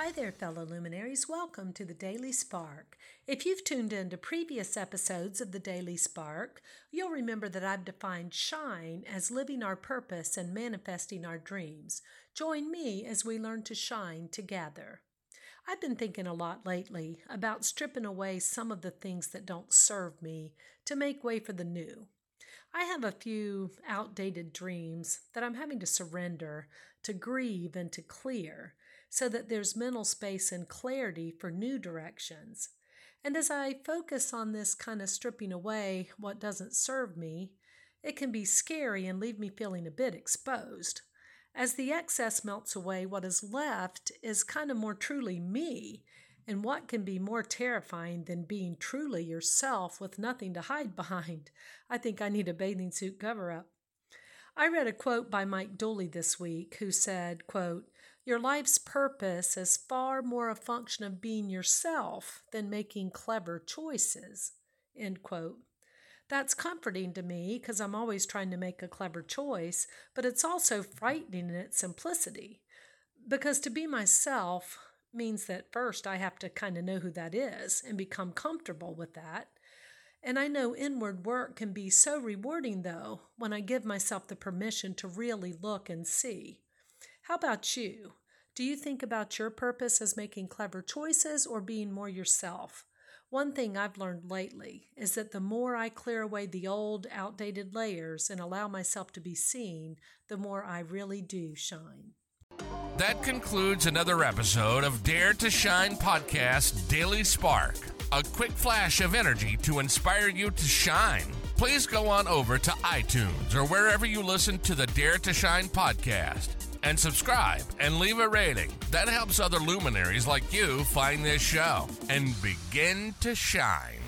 Hi there, fellow luminaries. Welcome to the Daily Spark. If you've tuned in to previous episodes of the Daily Spark, you'll remember that I've defined shine as living our purpose and manifesting our dreams. Join me as we learn to shine together. I've been thinking a lot lately about stripping away some of the things that don't serve me to make way for the new. I have a few outdated dreams that I'm having to surrender, to grieve, and to clear so that there's mental space and clarity for new directions. And as I focus on this kind of stripping away what doesn't serve me, it can be scary and leave me feeling a bit exposed. As the excess melts away, what is left is kind of more truly me. And what can be more terrifying than being truly yourself with nothing to hide behind? I think I need a bathing suit cover up. I read a quote by Mike Dooley this week who said, quote, your life's purpose is far more a function of being yourself than making clever choices. End quote. That's comforting to me because I'm always trying to make a clever choice, but it's also frightening in its simplicity. Because to be myself means that first I have to kind of know who that is and become comfortable with that. And I know inward work can be so rewarding, though, when I give myself the permission to really look and see. How about you? Do you think about your purpose as making clever choices or being more yourself? One thing I've learned lately is that the more I clear away the old, outdated layers and allow myself to be seen, the more I really do shine. That concludes another episode of Dare to Shine Podcast Daily Spark. A quick flash of energy to inspire you to shine. Please go on over to iTunes or wherever you listen to the Dare to Shine podcast and subscribe and leave a rating. That helps other luminaries like you find this show and begin to shine.